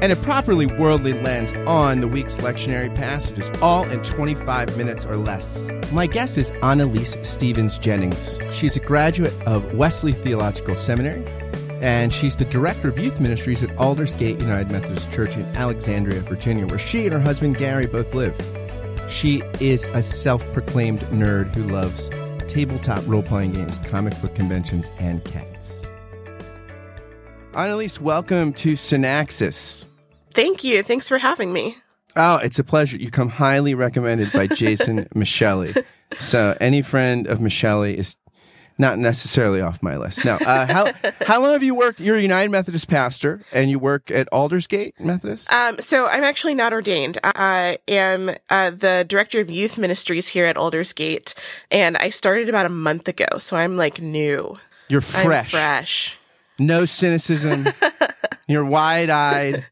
and a properly worldly lens on the week's lectionary passages, all in 25 minutes or less. My guest is Annalise Stevens Jennings. She's a graduate of Wesley Theological Seminary, and she's the director of youth ministries at Aldersgate United Methodist Church in Alexandria, Virginia, where she and her husband Gary both live. She is a self proclaimed nerd who loves tabletop role playing games, comic book conventions, and cats. Annalise, welcome to Synaxis. Thank you. Thanks for having me. Oh, it's a pleasure. You come highly recommended by Jason Micheli. So any friend of Micheli is not necessarily off my list. Now, uh, how how long have you worked? You're a United Methodist pastor, and you work at Aldersgate Methodist. Um, so I'm actually not ordained. I am uh, the director of youth ministries here at Aldersgate, and I started about a month ago. So I'm like new. You're fresh. I'm fresh. No cynicism. You're wide eyed.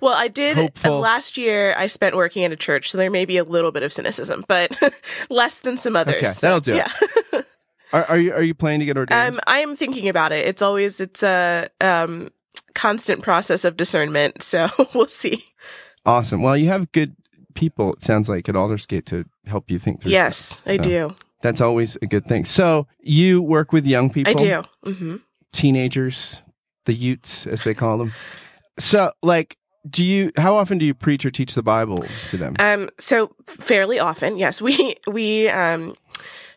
Well, I did Hopeful. last year. I spent working at a church, so there may be a little bit of cynicism, but less than some others. Okay, So, that'll do. Yeah. Are, are you are you planning to get ordained? um, I am thinking about it. It's always it's a um constant process of discernment. So we'll see. awesome. Well, you have good people. It sounds like at Aldersgate to help you think through. Yes, stuff. I do. That's always a good thing. So you work with young people. I do. hmm teenagers, the Utes, as they call them. So, like, do you? How often do you preach or teach the Bible to them? Um, so fairly often, yes, we we um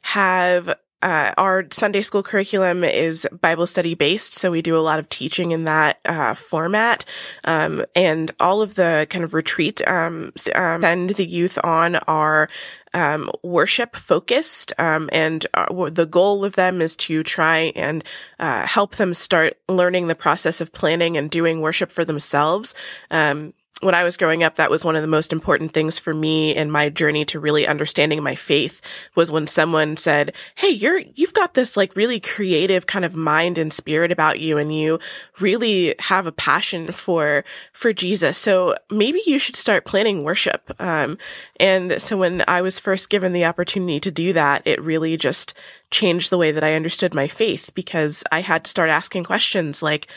have uh, our Sunday school curriculum is Bible study based, so we do a lot of teaching in that uh, format, um, and all of the kind of retreat um, um, send the youth on are um, worship focused, um, and uh, the goal of them is to try and uh, help them start learning the process of planning and doing worship for themselves. Um, when I was growing up, that was one of the most important things for me in my journey to really understanding my faith was when someone said, Hey, you're, you've got this like really creative kind of mind and spirit about you and you really have a passion for, for Jesus. So maybe you should start planning worship. Um, and so when I was first given the opportunity to do that, it really just changed the way that I understood my faith because I had to start asking questions like,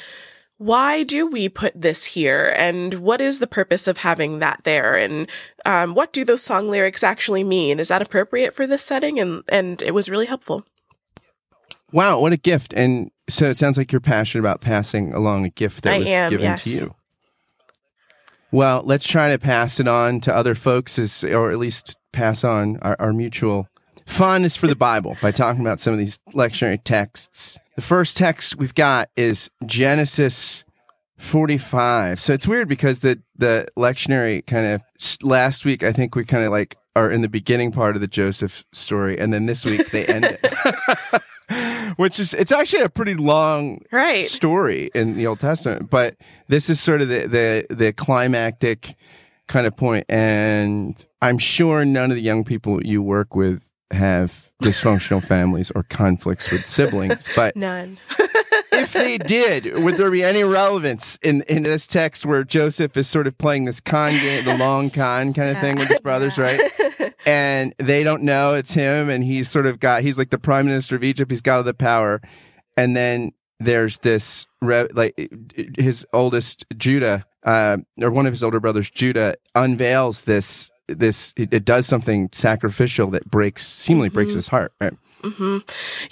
why do we put this here and what is the purpose of having that there and um, what do those song lyrics actually mean is that appropriate for this setting and and it was really helpful Wow, what a gift! And so it sounds like you're passionate about passing along a gift that I was am, given yes. to you. Well, let's try to pass it on to other folks, as, or at least pass on our, our mutual fondness for the Bible by talking about some of these lectionary texts. The first text we've got is Genesis 45. So it's weird because the, the lectionary kind of last week, I think we kind of like are in the beginning part of the Joseph story. And then this week they end it, which is, it's actually a pretty long right story in the Old Testament, but this is sort of the, the, the climactic kind of point. And I'm sure none of the young people you work with have dysfunctional families or conflicts with siblings, but none if they did, would there be any relevance in, in this text where Joseph is sort of playing this con game, the long con kind of thing with his brothers, right? And they don't know it's him, and he's sort of got, he's like the prime minister of Egypt, he's got all the power. And then there's this, re- like, his oldest, Judah, uh, or one of his older brothers, Judah, unveils this, this, it, it does something sacrificial that breaks, seemingly breaks his heart, right? hmm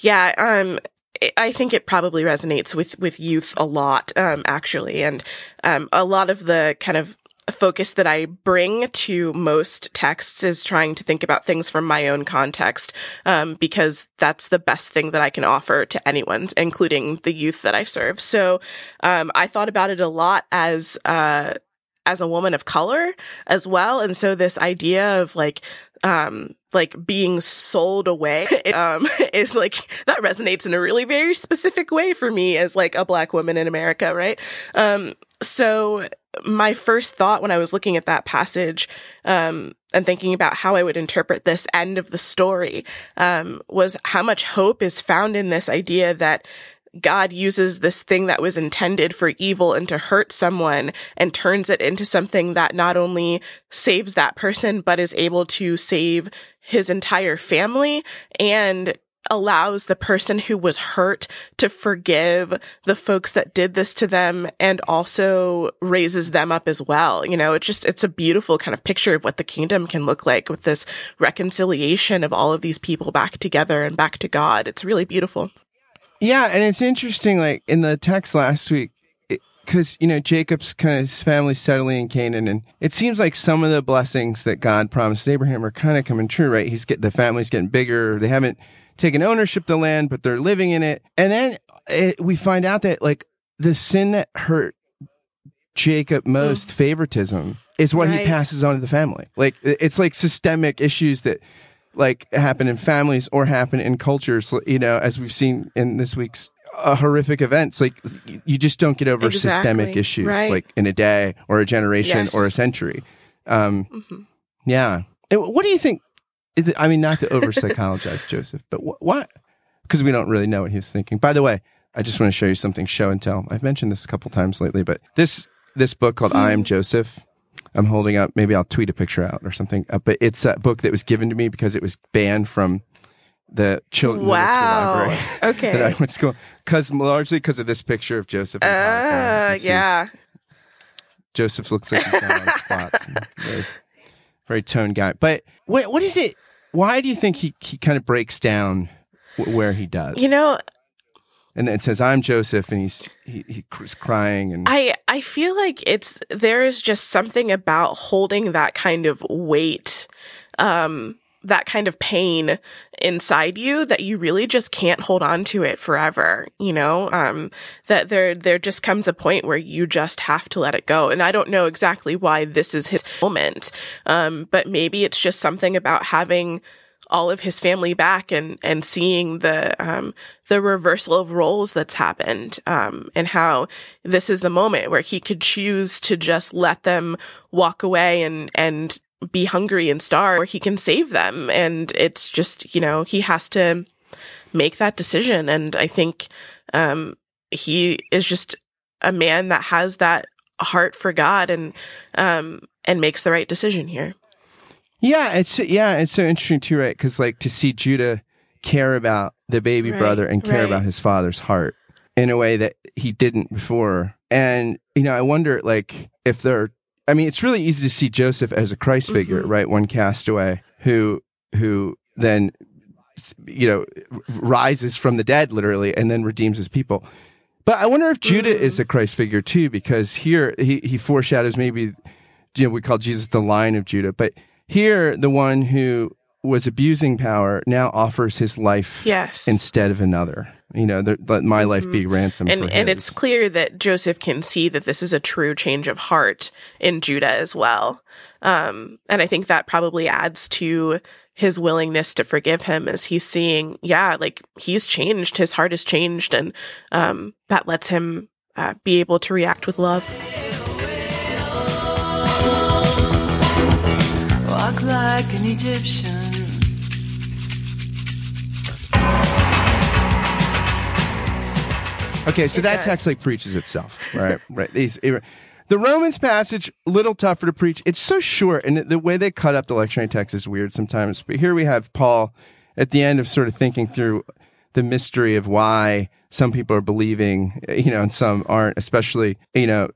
Yeah, um, I- I think it probably resonates with with youth a lot, um, actually, and um, a lot of the kind of focus that I bring to most texts is trying to think about things from my own context, um, because that's the best thing that I can offer to anyone, including the youth that I serve. So, um, I thought about it a lot as, uh, as a woman of color as well. And so this idea of like, um, like being sold away, um, is like, that resonates in a really very specific way for me as like a black woman in America, right? Um, so my first thought when I was looking at that passage, um, and thinking about how I would interpret this end of the story, um, was how much hope is found in this idea that God uses this thing that was intended for evil and to hurt someone and turns it into something that not only saves that person, but is able to save his entire family and allows the person who was hurt to forgive the folks that did this to them and also raises them up as well. You know, it's just, it's a beautiful kind of picture of what the kingdom can look like with this reconciliation of all of these people back together and back to God. It's really beautiful. Yeah, and it's interesting, like in the text last week, because you know Jacob's kind of his family settling in Canaan, and it seems like some of the blessings that God promised Abraham are kind of coming true. Right? He's get the family's getting bigger. They haven't taken ownership of the land, but they're living in it. And then it, we find out that like the sin that hurt Jacob most, mm. favoritism, is what right. he passes on to the family. Like it's like systemic issues that like happen in families or happen in cultures, you know, as we've seen in this week's uh, horrific events. Like you just don't get over exactly. systemic issues right. like in a day or a generation yes. or a century. Um, mm-hmm. Yeah. what do you think? Is it, I mean, not to over psychologize Joseph, but wh- what? Because we don't really know what he was thinking. By the way, I just want to show you something show and tell. I've mentioned this a couple times lately, but this this book called mm-hmm. I Am Joseph I'm holding up. Maybe I'll tweet a picture out or something. Uh, but it's a book that was given to me because it was banned from the children's wow. library. Okay. that I went to school because largely because of this picture of Joseph. Uh, yeah. Joseph looks like he's on spots. Very, very toned guy. But what what is it? Why do you think he he kind of breaks down where he does? You know, and it says I'm Joseph, and he's he, he's crying, and I I feel like it's there is just something about holding that kind of weight, um, that kind of pain inside you that you really just can't hold on to it forever. You know, um, that there there just comes a point where you just have to let it go. And I don't know exactly why this is his moment, um, but maybe it's just something about having all of his family back and and seeing the um, the reversal of roles that's happened um, and how this is the moment where he could choose to just let them walk away and and be hungry and starve or he can save them. And it's just you know he has to make that decision. And i think um, he is just a man that has that heart for god and um, and makes the right decision here yeah, it's yeah, it's so interesting too, right? Because like to see Judah care about the baby right, brother and care right. about his father's heart in a way that he didn't before, and you know, I wonder like if there. I mean, it's really easy to see Joseph as a Christ figure, mm-hmm. right? One castaway who who then you know rises from the dead literally and then redeems his people. But I wonder if Judah mm-hmm. is a Christ figure too, because here he, he foreshadows maybe you know we call Jesus the Lion of Judah, but here, the one who was abusing power now offers his life yes. instead of another. You know, let my life mm-hmm. be ransom and, And it's clear that Joseph can see that this is a true change of heart in Judah as well. Um, and I think that probably adds to his willingness to forgive him as he's seeing, yeah, like he's changed, his heart has changed, and um, that lets him uh, be able to react with love. Walk like an Egyptian. Okay, so it that does. text like preaches itself, right? right. These the Romans passage little tougher to preach. It's so short, and the way they cut up the lectionary text is weird sometimes. But here we have Paul at the end of sort of thinking through the mystery of why some people are believing, you know, and some aren't. Especially, you know,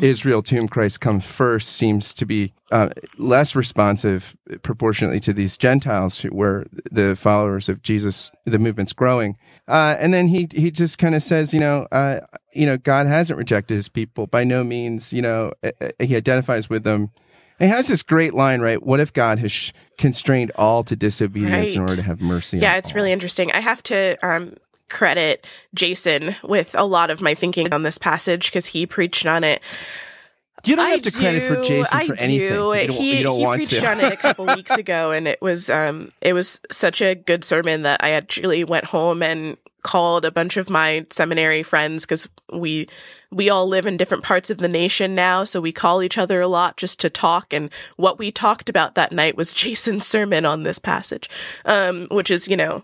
Israel, to whom Christ comes first, seems to be uh, less responsive proportionately to these Gentiles, where the followers of Jesus, the movement's growing. Uh, and then he he just kind of says, you know, uh, you know, God hasn't rejected His people by no means. You know, He identifies with them. he has this great line, right? What if God has sh- constrained all to disobedience right. in order to have mercy? Yeah, it's all? really interesting. I have to um, credit Jason with a lot of my thinking on this passage because he preached on it. You don't have to do, credit for Jason for I anything. Do. You don't, he, you don't he want preached to. on it a couple weeks ago, and it was um it was such a good sermon that I actually went home and called a bunch of my seminary friends because we we all live in different parts of the nation now, so we call each other a lot just to talk. And what we talked about that night was Jason's sermon on this passage, um, which is you know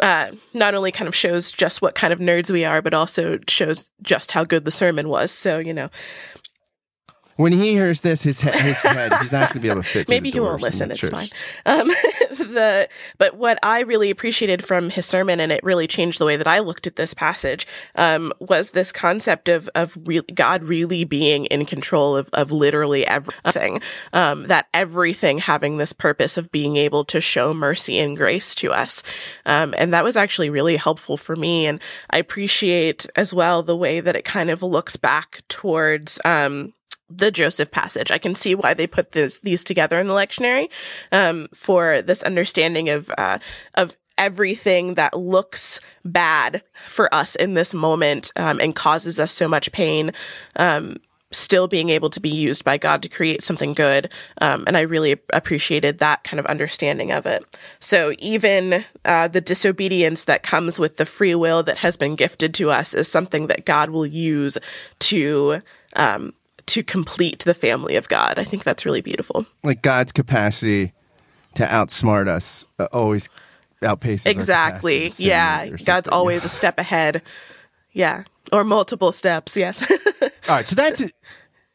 uh, not only kind of shows just what kind of nerds we are, but also shows just how good the sermon was. So, you know, when he hears this, his head, his head he's not going to be able to fit. Maybe he won't listen. It's church. fine. Um, the but what I really appreciated from his sermon, and it really changed the way that I looked at this passage, um, was this concept of of re- God really being in control of of literally everything. Um, that everything having this purpose of being able to show mercy and grace to us, um, and that was actually really helpful for me. And I appreciate as well the way that it kind of looks back towards um, the Joseph passage. I can see why they put this, these together in the lectionary um, for this understanding of uh, of everything that looks bad for us in this moment um, and causes us so much pain. Um, still being able to be used by God to create something good. Um, and I really appreciated that kind of understanding of it. So even uh, the disobedience that comes with the free will that has been gifted to us is something that God will use to um, to complete the family of God. I think that's really beautiful. Like God's capacity to outsmart us uh, always outpaces exactly. Yeah, God's always a step ahead. Yeah, or multiple steps. Yes. All right, so that's it.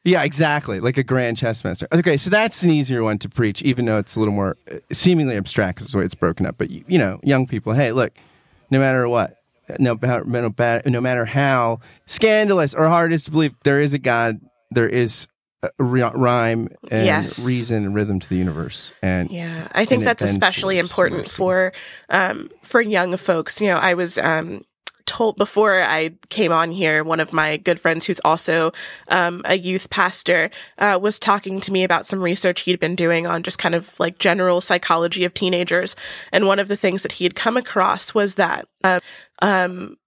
Yeah, exactly. Like a grand chess master. Okay, so that's an easier one to preach, even though it's a little more uh, seemingly abstract because the way it's broken up. But you know, young people, hey, look, no matter what, no, no, no matter how scandalous or hard it is to believe, there is a God there is rhyme and yes. reason and rhythm to the universe and yeah i think that's especially important for um for young folks you know i was um told before I came on here, one of my good friends who's also um, a youth pastor uh, was talking to me about some research he'd been doing on just kind of like general psychology of teenagers. And one of the things that he had come across was that uh, um,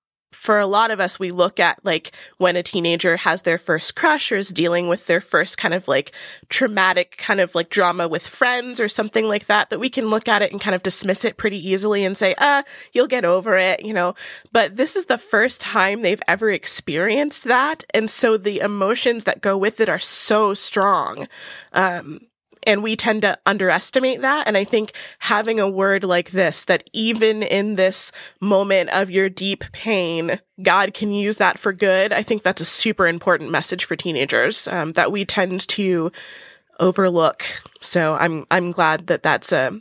for a lot of us, we look at like when a teenager has their first crush or is dealing with their first kind of like traumatic kind of like drama with friends or something like that, that we can look at it and kind of dismiss it pretty easily and say, ah, you'll get over it, you know. But this is the first time they've ever experienced that. And so the emotions that go with it are so strong. Um, and we tend to underestimate that. And I think having a word like this, that even in this moment of your deep pain, God can use that for good. I think that's a super important message for teenagers um, that we tend to overlook. So I'm I'm glad that that's a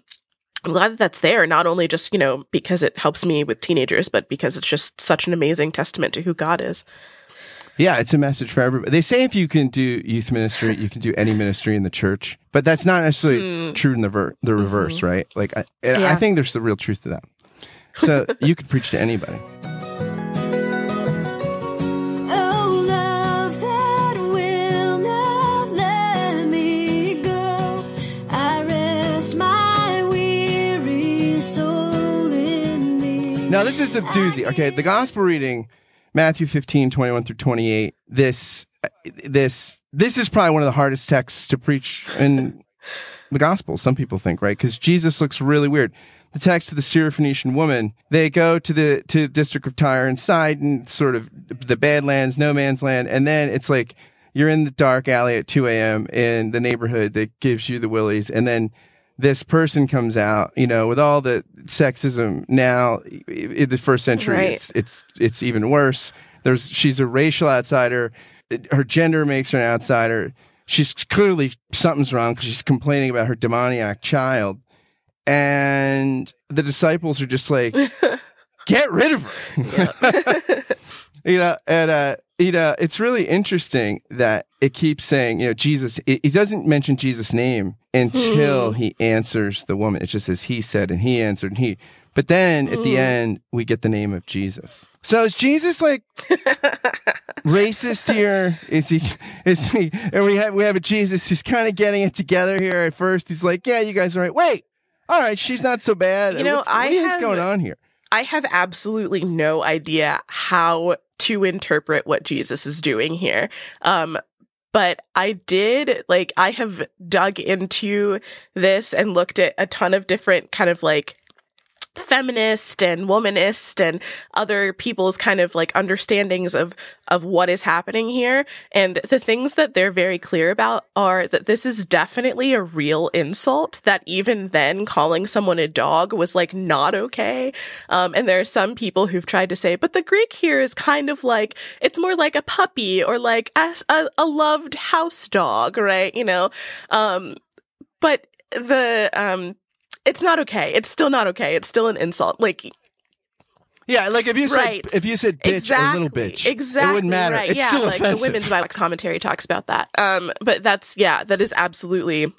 I'm glad that that's there, not only just, you know, because it helps me with teenagers, but because it's just such an amazing testament to who God is. Yeah, it's a message for everybody. They say if you can do youth ministry, you can do any ministry in the church, but that's not necessarily mm. true in the ver- the reverse, mm-hmm. right? Like, I, yeah. I think there's the real truth to that. So you could preach to anybody. Now, this is the doozy. Okay, the gospel reading Matthew 15, 21 through 28. This, this, this is probably one of the hardest texts to preach in the gospel. Some people think, right? Because Jesus looks really weird. The text of the Syrophoenician woman, they go to the, to the district of Tyre and Sidon, sort of the Badlands, no man's land. And then it's like, you're in the dark alley at 2 a.m. in the neighborhood that gives you the willies. And then this person comes out, you know, with all the sexism now in the first century, right. it's, it's, it's even worse. There's, she's a racial outsider. Her gender makes her an outsider. She's clearly something's wrong because she's complaining about her demoniac child. And the disciples are just like, get rid of her. you know, and, uh, you know, it's really interesting that it keeps saying, you know, Jesus, it, it doesn't mention Jesus' name until mm. he answers the woman. It just says he said and he answered and he, but then at the hmm. end, we get the name of Jesus. So is Jesus like racist here? Is he, is he, and we have, we have a Jesus who's kind of getting it together here at first. He's like, yeah, you guys are right. Wait, all right, she's not so bad. You know, What's, I what have, going on here? I have absolutely no idea how to interpret what Jesus is doing here. Um, but I did like I have dug into this and looked at a ton of different kind of like feminist and womanist and other people's kind of like understandings of of what is happening here. And the things that they're very clear about are that this is definitely a real insult that even then calling someone a dog was like not okay. Um, and there are some people who've tried to say but the greek here is kind of like it's more like a puppy or like a, a, a loved house dog right? You know? Um, but the um it's not okay. It's still not okay. It's still an insult. Like Yeah, like if you said Right. if you said bitch exactly, or little bitch, exactly it wouldn't matter. Right. It's yeah, still like offensive. the women's Bible commentary talks about that. Um, but that's yeah, that is absolutely.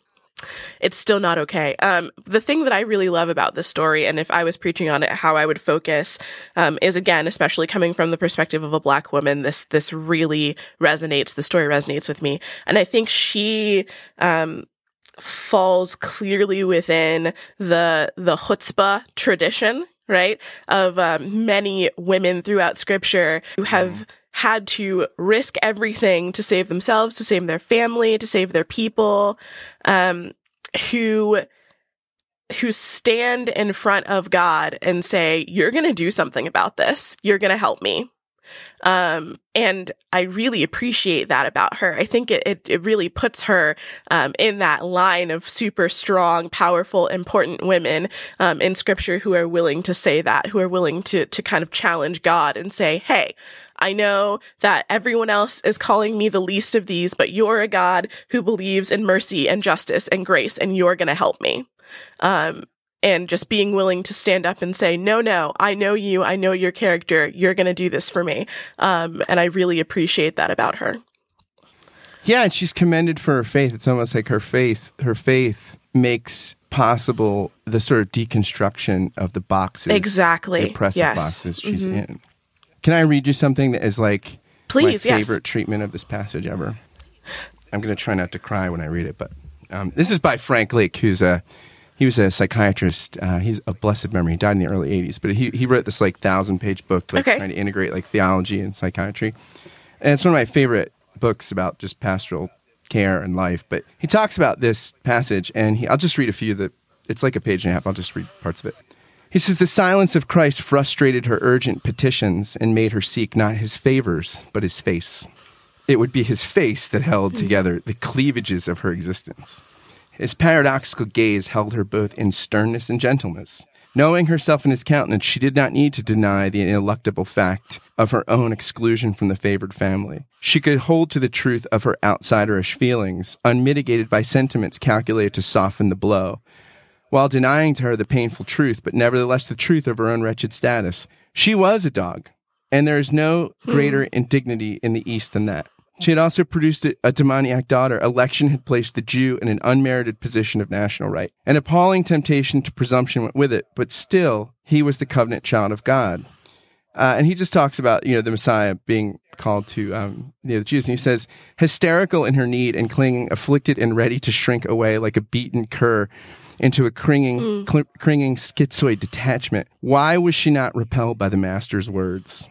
It's still not okay. Um, the thing that I really love about this story, and if I was preaching on it, how I would focus, um, is again, especially coming from the perspective of a black woman, this, this really resonates, the story resonates with me. And I think she, um, falls clearly within the the chutzpah tradition, right? Of um, many women throughout Scripture who have had to risk everything to save themselves, to save their family, to save their people, um, who who stand in front of God and say, "You're going to do something about this. You're going to help me." Um, and I really appreciate that about her. I think it, it, it really puts her, um, in that line of super strong, powerful, important women, um, in scripture who are willing to say that, who are willing to, to kind of challenge God and say, Hey, I know that everyone else is calling me the least of these, but you're a God who believes in mercy and justice and grace, and you're going to help me. Um, and just being willing to stand up and say, no, no, I know you. I know your character. You're going to do this for me. Um, and I really appreciate that about her. Yeah, and she's commended for her faith. It's almost like her faith, her faith makes possible the sort of deconstruction of the boxes, Exactly. the oppressive Yes. boxes she's Mhm. in. Can I read you something that is like Please, my yes. favorite treatment of this passage ever? I'm going to try not to cry when I read it, but um, this is by Frank Lake, who's a he was a psychiatrist. Uh, he's a blessed memory. He died in the early '80s, but he he wrote this like thousand page book, like Okay. trying to integrate like theology and psychiatry. And it's one of my favorite books about just pastoral care and life. But he talks about this passage, and he, I'll just read a few that it's like a page and a half. I'll just read parts of it. He says, The silence of Christ frustrated her urgent petitions and made her seek not his favors, but his face. It would be his face that held together the cleavages of her existence. His paradoxical gaze held her both in sternness and gentleness. Knowing herself in his countenance, she did not need to deny the ineluctable fact of her own exclusion from the favored family. She could hold to the truth of her outsiderish feelings, unmitigated by sentiments calculated to soften the blow, while denying to her the painful truth, but nevertheless the truth of her own wretched status. She was a dog, and there is no hmm. greater indignity in the East than that. She had also produced a, a demoniac daughter. Election had placed the Jew in an unmerited position of national right. An appalling temptation to presumption went with it, but still, he was the covenant child of God. Uh, and he just talks about you know the Messiah being called to um, you know, the Jews, and he says, hysterical in her need and clinging, afflicted and ready to shrink away like a beaten cur into a cringing, cl- cringing schizoid detachment. Why was she not repelled by the Master's words?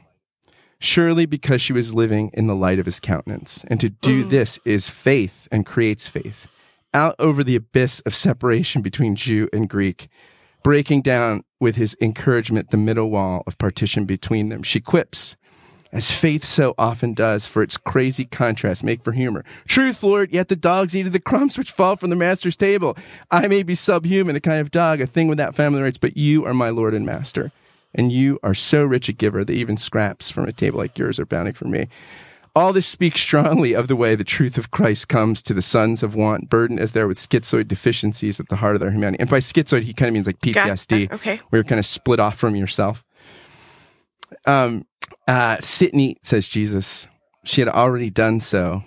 Surely because she was living in the light of his countenance, and to do mm. this is faith and creates faith. Out over the abyss of separation between Jew and Greek, breaking down with his encouragement the middle wall of partition between them. She quips, as faith so often does, for its crazy contrast make for humor. Truth, Lord, yet the dogs eat of the crumbs which fall from the master's table. I may be subhuman, a kind of dog, a thing without family rights, but you are my Lord and Master. And you are so rich a giver that even scraps from a table like yours are bounty for me. All this speaks strongly of the way the truth of Christ comes to the sons of want, burdened as they're with schizoid deficiencies at the heart of their humanity. And by schizoid, he kind of means like PTSD, Got- okay. where you're kind of split off from yourself. Um, uh, Sitney, says Jesus, she had already done so.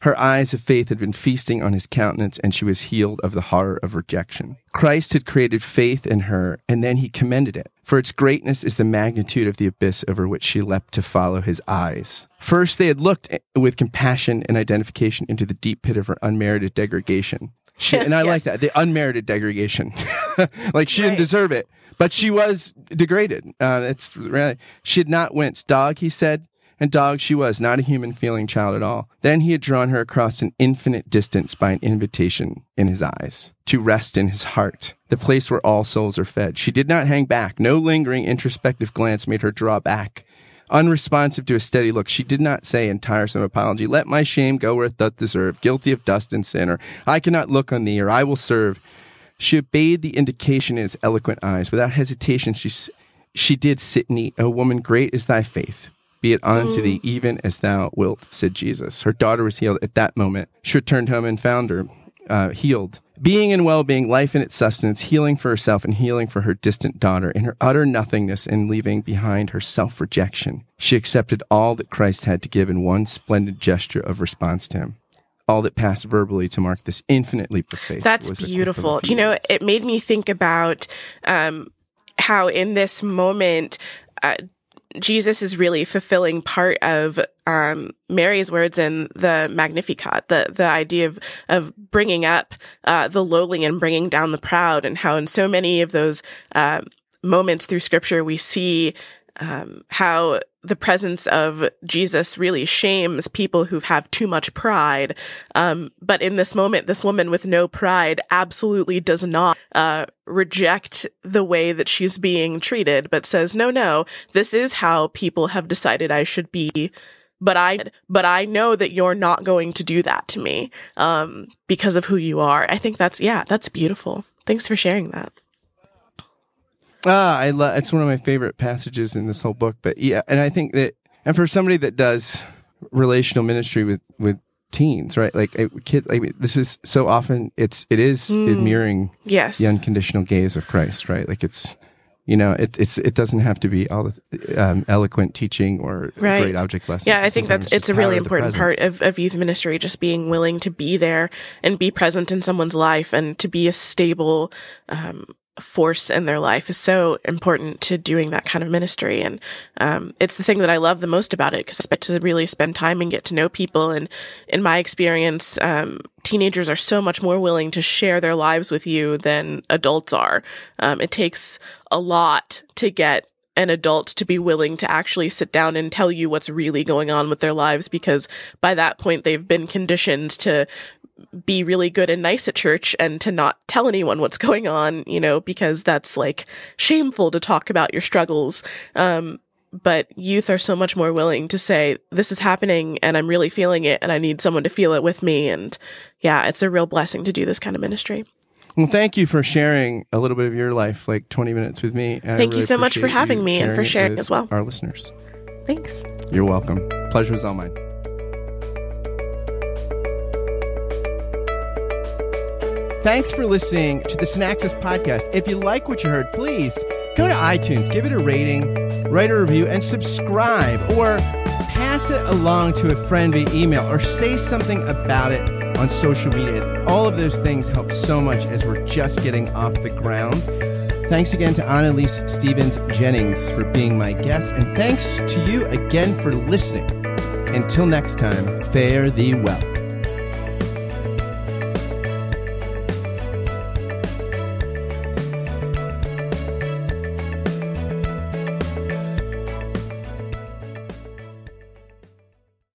Her eyes of faith had been feasting on his countenance, and she was healed of the horror of rejection. Christ had created faith in her, and then he commended it. For its greatness is the magnitude of the abyss over which she leapt to follow his eyes. First, they had looked with compassion and identification into the deep pit of her unmerited degradation. She, and I like that, the unmerited degradation. like she didn't deserve it, but she was degraded. Uh, it's really, she had not winced. Dog, he said, And dog she was, not a human feeling child at all. Then he had drawn her across an infinite distance by an invitation in his eyes, to rest in his heart, the place where all souls are fed. She did not hang back. No lingering introspective glance made her draw back. Unresponsive to a steady look, she did not say in tiresome apology, Let my shame go where it doth deserve, guilty of dust and sin, or I cannot look on thee, or I will serve. She obeyed the indication in his eloquent eyes. Without hesitation, she, she did sit neat. O woman, great is thy faith. Be it unto thee even as thou wilt, said Jesus. Her daughter was healed at that moment. She returned home and found her uh, healed. Being and well being, life in its sustenance, healing for herself and healing for her distant daughter. In her utter nothingness and leaving behind her self rejection, she accepted all that Christ had to give in one splendid gesture of response to him all that passed verbally to mark this infinitely faith. That's beautiful. You know, it made me think about um, how in this moment, uh, Jesus is really fulfilling part of um, Mary's words in the Magnificat, the the idea of of bringing up uh, the lowly and bringing down the proud, and how in so many of those uh, moments through Scripture we see um, how the presence of Jesus really shames people who have too much pride. Um, but in this moment, this woman with no pride absolutely does not uh, reject the way that she's being treated, but says, "No, no, this is how people have decided I should be." But I, but I know that you're not going to do that to me, um, because of who you are. I think that's, yeah, that's beautiful. Thanks for sharing that. Ah, I love. It's one of my favorite passages in this whole book. But yeah, and I think that, and for somebody that does relational ministry with with teens, right? Like kids, like this is so often it's it is mm. mirroring yes the unconditional gaze of Christ, right? Like it's you know it it's it doesn't have to be all the um, eloquent teaching or right. great object lessons. Yeah, I think that's it's a really important part of, of youth ministry, just being willing to be there and be present in someone's life and to be a stable um, force in their life is so important to doing that kind of ministry. And um, it's the thing that I love the most about it because I get to really spend time and get to know people. And in my experience, um, teenagers are so much more willing to share their lives with you than adults are. Um, it takes a lot to get an adult to be willing to actually sit down and tell you what's really going on with their lives because by that point they've been conditioned to be really good and nice at church and to not tell anyone what's going on, you know, because that's like shameful to talk about your struggles. Um, but youth are so much more willing to say, this is happening and I'm really feeling it and I need someone to feel it with me. And yeah, it's a real blessing to do this kind of ministry. Well, thank you for sharing a little bit of your life, like 20 minutes with me. thank really you so much for having me and for sharing as well. Our listeners. Thanks. You're welcome. Pleasure was all mine. Thanks for listening to the Synaxis podcast. If you like what you heard, please go to iTunes, give it a rating, write a review, and subscribe, or pass it along to a friend via email, or say something about it on social media. All of those things help so much as we're just getting off the ground. Thanks again to Annalise Stevens Jennings for being my guest, and thanks to you again for listening. Until next time, fare thee well.